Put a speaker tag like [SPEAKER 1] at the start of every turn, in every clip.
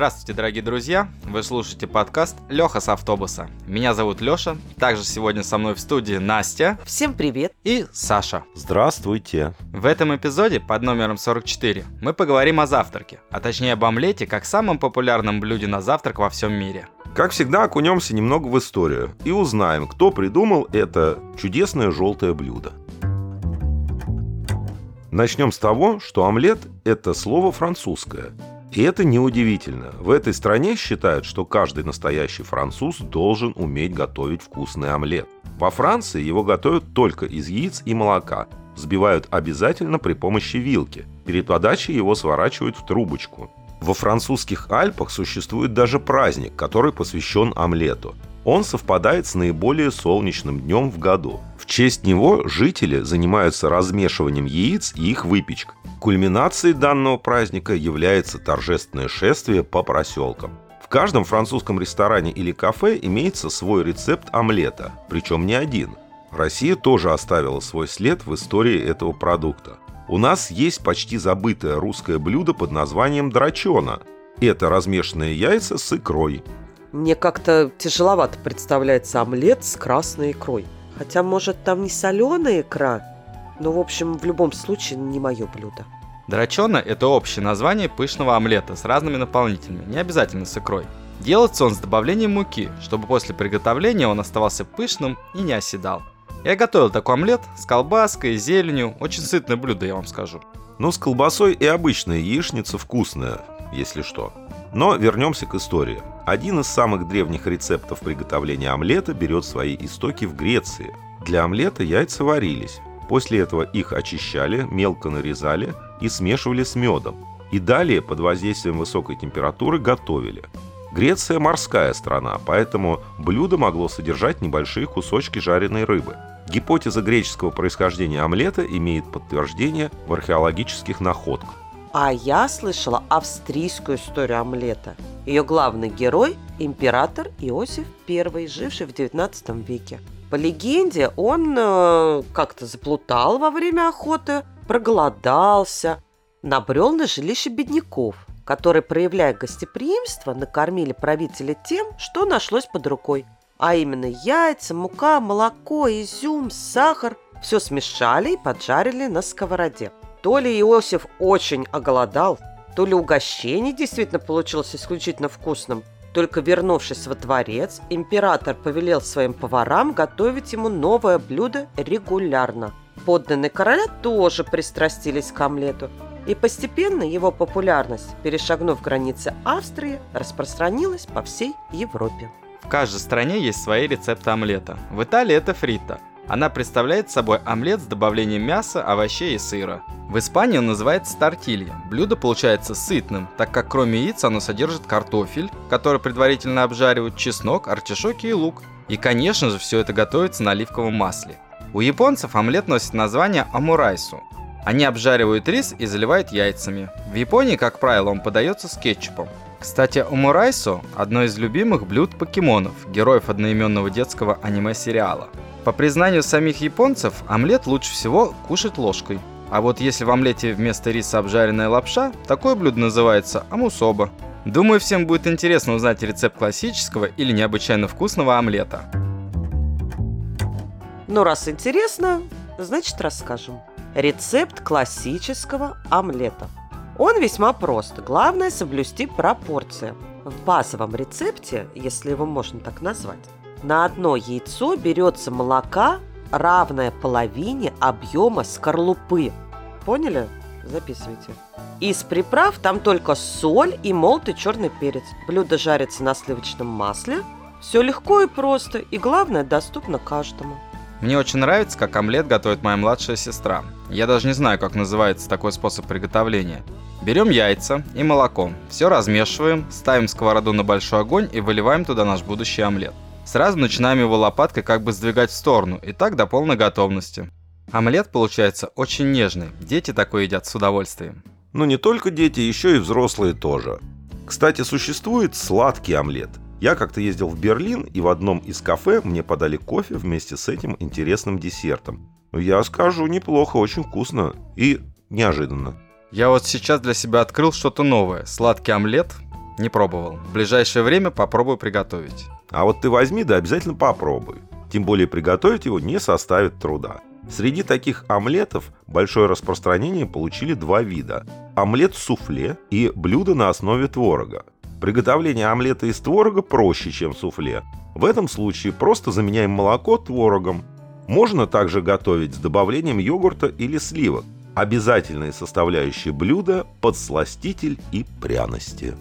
[SPEAKER 1] Здравствуйте, дорогие друзья! Вы слушаете подкаст Леха с автобуса. Меня зовут Леша. Также сегодня со мной в студии Настя.
[SPEAKER 2] Всем привет!
[SPEAKER 1] И Саша.
[SPEAKER 3] Здравствуйте!
[SPEAKER 1] В этом эпизоде под номером 44 мы поговорим о завтраке, а точнее об омлете как самом популярном блюде на завтрак во всем мире.
[SPEAKER 3] Как всегда, окунемся немного в историю и узнаем, кто придумал это чудесное желтое блюдо. Начнем с того, что омлет – это слово французское – и это неудивительно. В этой стране считают, что каждый настоящий француз должен уметь готовить вкусный омлет. Во Франции его готовят только из яиц и молока. Взбивают обязательно при помощи вилки. Перед подачей его сворачивают в трубочку. Во французских Альпах существует даже праздник, который посвящен омлету. Он совпадает с наиболее солнечным днем в году. В честь него жители занимаются размешиванием яиц и их выпечкой. Кульминацией данного праздника является торжественное шествие по проселкам. В каждом французском ресторане или кафе имеется свой рецепт омлета, причем не один. Россия тоже оставила свой след в истории этого продукта. У нас есть почти забытое русское блюдо под названием драчона. Это размешанные яйца с икрой.
[SPEAKER 2] Мне как-то тяжеловато представляется омлет с красной икрой. Хотя, может, там не соленая икра, но, в общем, в любом случае, не мое блюдо.
[SPEAKER 1] Драчона – это общее название пышного омлета с разными наполнителями, не обязательно с икрой. Делается он с добавлением муки, чтобы после приготовления он оставался пышным и не оседал. Я готовил такой омлет с колбаской, зеленью, очень сытное блюдо, я вам скажу.
[SPEAKER 3] Ну, с колбасой и обычная яичница вкусная, если что. Но вернемся к истории. Один из самых древних рецептов приготовления омлета берет свои истоки в Греции. Для омлета яйца варились, После этого их очищали, мелко нарезали и смешивали с медом. И далее под воздействием высокой температуры готовили. Греция морская страна, поэтому блюдо могло содержать небольшие кусочки жареной рыбы. Гипотеза греческого происхождения омлета имеет подтверждение в археологических находках.
[SPEAKER 2] А я слышала австрийскую историю омлета. Ее главный герой – император Иосиф I, живший в XIX веке. По легенде, он э, как-то заплутал во время охоты, проголодался, набрел на жилище бедняков, которые, проявляя гостеприимство, накормили правителя тем, что нашлось под рукой. А именно яйца, мука, молоко, изюм, сахар – все смешали и поджарили на сковороде. То ли Иосиф очень оголодал, то ли угощение действительно получилось исключительно вкусным – только вернувшись во дворец, император повелел своим поварам готовить ему новое блюдо регулярно. Подданные короля тоже пристрастились к омлету, и постепенно его популярность, перешагнув границы Австрии, распространилась по всей Европе.
[SPEAKER 1] В каждой стране есть свои рецепты омлета. В Италии это фрита – она представляет собой омлет с добавлением мяса, овощей и сыра. В Испании он называется тортилья. Блюдо получается сытным, так как кроме яиц оно содержит картофель, который предварительно обжаривают, чеснок, артишоки и лук. И, конечно же, все это готовится на оливковом масле. У японцев омлет носит название амурайсу. Они обжаривают рис и заливают яйцами. В Японии, как правило, он подается с кетчупом. Кстати, омурайсу – одно из любимых блюд покемонов, героев одноименного детского аниме-сериала. По признанию самих японцев, омлет лучше всего кушать ложкой. А вот если в омлете вместо риса обжаренная лапша, такое блюдо называется амусоба. Думаю, всем будет интересно узнать рецепт классического или необычайно вкусного омлета.
[SPEAKER 2] Ну, раз интересно, значит расскажем. Рецепт классического омлета. Он весьма прост. Главное соблюсти пропорции. В базовом рецепте, если его можно так назвать, на одно яйцо берется молока, равное половине объема скорлупы. Поняли? Записывайте. Из приправ там только соль и молотый черный перец. Блюдо жарится на сливочном масле. Все легко и просто, и главное, доступно каждому.
[SPEAKER 1] Мне очень нравится, как омлет готовит моя младшая сестра. Я даже не знаю, как называется такой способ приготовления. Берем яйца и молоко, все размешиваем, ставим сковороду на большой огонь и выливаем туда наш будущий омлет. Сразу начинаем его лопаткой как бы сдвигать в сторону, и так до полной готовности. Омлет получается очень нежный, дети такой едят с удовольствием.
[SPEAKER 3] Но не только дети, еще и взрослые тоже. Кстати, существует сладкий омлет. Я как-то ездил в Берлин, и в одном из кафе мне подали кофе вместе с этим интересным десертом. Я скажу, неплохо, очень вкусно и неожиданно.
[SPEAKER 1] Я вот сейчас для себя открыл что-то новое. Сладкий омлет. Не пробовал. В ближайшее время попробую приготовить.
[SPEAKER 3] А вот ты возьми да обязательно попробуй. Тем более приготовить его не составит труда. Среди таких омлетов большое распространение получили два вида. Омлет суфле и блюдо на основе творога. Приготовление омлета из творога проще, чем суфле. В этом случае просто заменяем молоко творогом. Можно также готовить с добавлением йогурта или сливок. Обязательные составляющие блюда – подсластитель и пряности.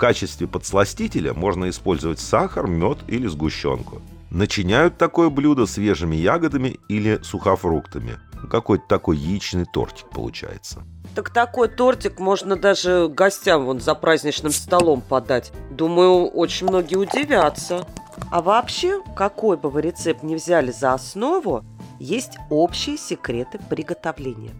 [SPEAKER 3] Качестве подсластителя можно использовать сахар, мед или сгущенку. Начиняют такое блюдо свежими ягодами или сухофруктами. Какой-то такой яичный тортик получается.
[SPEAKER 2] Так такой тортик можно даже гостям вон за праздничным столом подать. Думаю, очень многие удивятся. А вообще, какой бы вы рецепт не взяли за основу, есть общие секреты приготовления.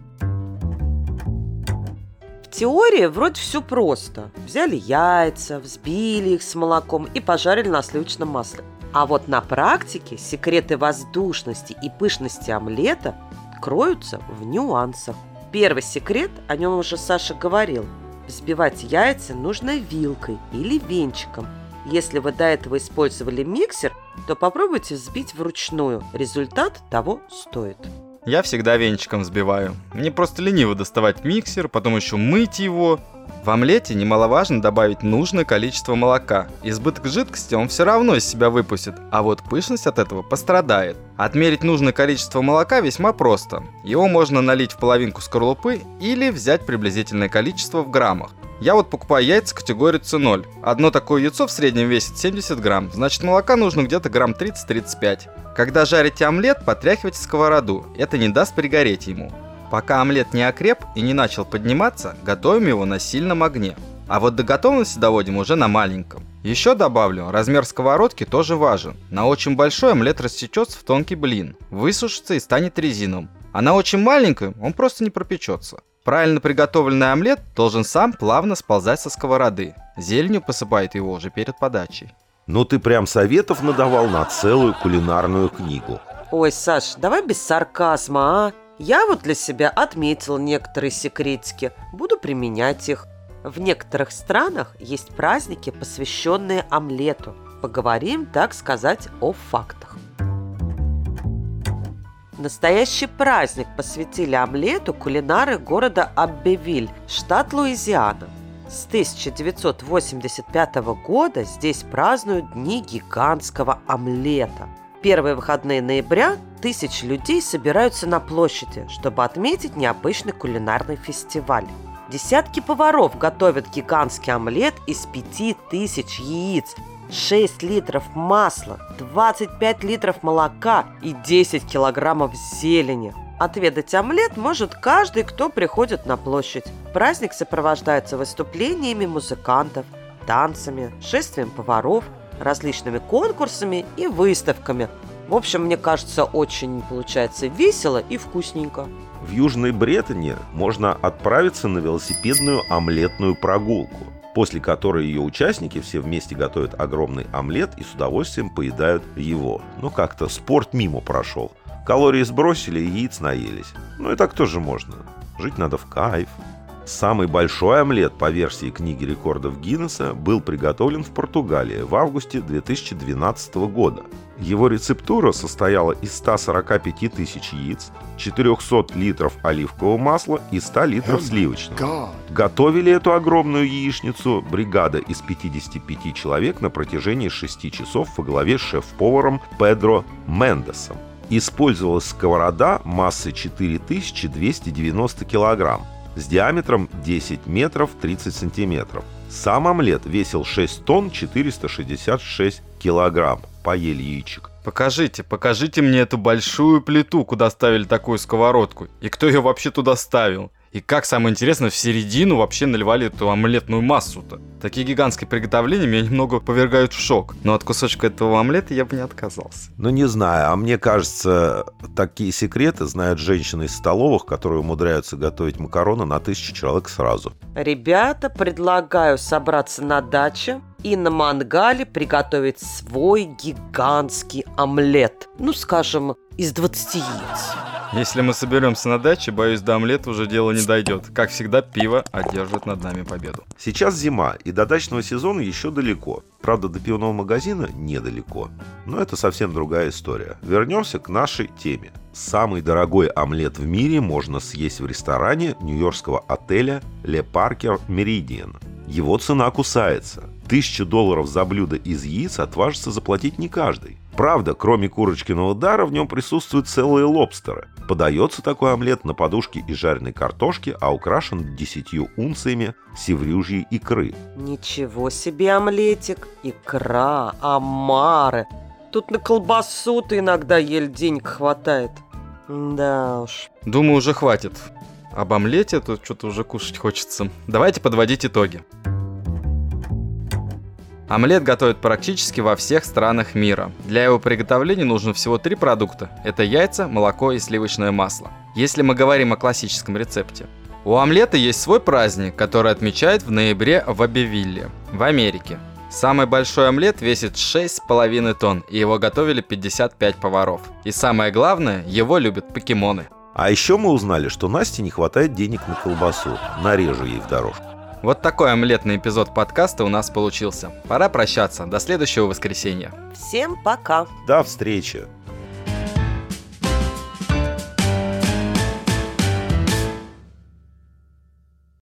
[SPEAKER 2] Теории вроде все просто. Взяли яйца, взбили их с молоком и пожарили на сливочном масле. А вот на практике секреты воздушности и пышности омлета кроются в нюансах. Первый секрет, о нем уже Саша говорил. Взбивать яйца нужно вилкой или венчиком. Если вы до этого использовали миксер, то попробуйте взбить вручную. Результат того стоит.
[SPEAKER 1] Я всегда венчиком взбиваю. Мне просто лениво доставать миксер, потом еще мыть его. В омлете немаловажно добавить нужное количество молока. Избыток жидкости он все равно из себя выпустит, а вот пышность от этого пострадает. Отмерить нужное количество молока весьма просто. Его можно налить в половинку скорлупы или взять приблизительное количество в граммах. Я вот покупаю яйца категории C0. Одно такое яйцо в среднем весит 70 грамм, значит молока нужно где-то грамм 30-35. Когда жарите омлет, потряхивайте сковороду, это не даст пригореть ему. Пока омлет не окреп и не начал подниматься, готовим его на сильном огне. А вот до готовности доводим уже на маленьком. Еще добавлю, размер сковородки тоже важен. На очень большой омлет рассечется в тонкий блин, высушится и станет резиновым. А на очень маленькой он просто не пропечется. Правильно приготовленный омлет должен сам плавно сползать со сковороды. Зеленью посыпает его уже перед подачей.
[SPEAKER 3] Ну ты прям советов надавал на целую кулинарную книгу.
[SPEAKER 2] Ой, Саш, давай без сарказма, а? Я вот для себя отметил некоторые секретики, буду применять их. В некоторых странах есть праздники, посвященные омлету. Поговорим, так сказать, о фактах. Настоящий праздник посвятили омлету кулинары города Аббевиль, штат Луизиана. С 1985 года здесь празднуют Дни гигантского омлета. Первые выходные ноября тысячи людей собираются на площади, чтобы отметить необычный кулинарный фестиваль. Десятки поваров готовят гигантский омлет из пяти тысяч яиц 6 литров масла, 25 литров молока и 10 килограммов зелени. Отведать омлет может каждый, кто приходит на площадь. Праздник сопровождается выступлениями музыкантов, танцами, шествием поваров, различными конкурсами и выставками. В общем, мне кажется, очень получается весело и вкусненько.
[SPEAKER 3] В Южной Бретане можно отправиться на велосипедную омлетную прогулку – после которой ее участники все вместе готовят огромный омлет и с удовольствием поедают его. Ну как-то спорт мимо прошел. Калории сбросили и яиц наелись. Ну и так тоже можно. Жить надо в кайф. Самый большой омлет по версии книги рекордов Гиннесса был приготовлен в Португалии в августе 2012 года. Его рецептура состояла из 145 тысяч яиц, 400 литров оливкового масла и 100 литров сливочного. Готовили эту огромную яичницу бригада из 55 человек на протяжении 6 часов во главе с шеф-поваром Педро Мендесом. Использовалась сковорода массой 4290 килограмм с диаметром 10 метров 30 сантиметров. Сам омлет весил 6 тонн 466 килограмм. Поели яичек.
[SPEAKER 1] Покажите, покажите мне эту большую плиту, куда ставили такую сковородку. И кто ее вообще туда ставил? И как самое интересное, в середину вообще наливали эту омлетную массу-то. Такие гигантские приготовления меня немного повергают в шок. Но от кусочка этого омлета я бы не отказался.
[SPEAKER 3] Ну, не знаю. А мне кажется, такие секреты знают женщины из столовых, которые умудряются готовить макароны на тысячу человек сразу.
[SPEAKER 2] Ребята, предлагаю собраться на даче и на мангале приготовить свой гигантский омлет. Ну, скажем, из 20 яиц.
[SPEAKER 1] Если мы соберемся на даче, боюсь, до омлета уже дело не дойдет. Как всегда, пиво одержит над нами победу.
[SPEAKER 3] Сейчас зима, и до дачного сезона еще далеко. Правда, до пивного магазина недалеко. Но это совсем другая история. Вернемся к нашей теме. Самый дорогой омлет в мире можно съесть в ресторане нью-йоркского отеля Le Parker Meridian. Его цена кусается. Тысячу долларов за блюдо из яиц отважится заплатить не каждый. Правда, кроме курочкиного дара, в нем присутствуют целые лобстеры. Подается такой омлет на подушке из жареной картошки, а украшен десятью унциями севрюжьей икры.
[SPEAKER 2] Ничего себе омлетик. Икра, омары. Тут на колбасу-то иногда еле денег хватает. Да уж.
[SPEAKER 1] Думаю, уже хватит. Об омлете тут что-то уже кушать хочется. Давайте подводить итоги. Омлет готовят практически во всех странах мира. Для его приготовления нужно всего три продукта. Это яйца, молоко и сливочное масло. Если мы говорим о классическом рецепте. У омлета есть свой праздник, который отмечают в ноябре в Абивилле, в Америке. Самый большой омлет весит 6,5 тонн, и его готовили 55 поваров. И самое главное, его любят покемоны.
[SPEAKER 3] А еще мы узнали, что Насте не хватает денег на колбасу. Нарежу ей в дорожку.
[SPEAKER 1] Вот такой омлетный эпизод подкаста у нас получился. Пора прощаться. До следующего воскресенья.
[SPEAKER 2] Всем пока.
[SPEAKER 3] До встречи!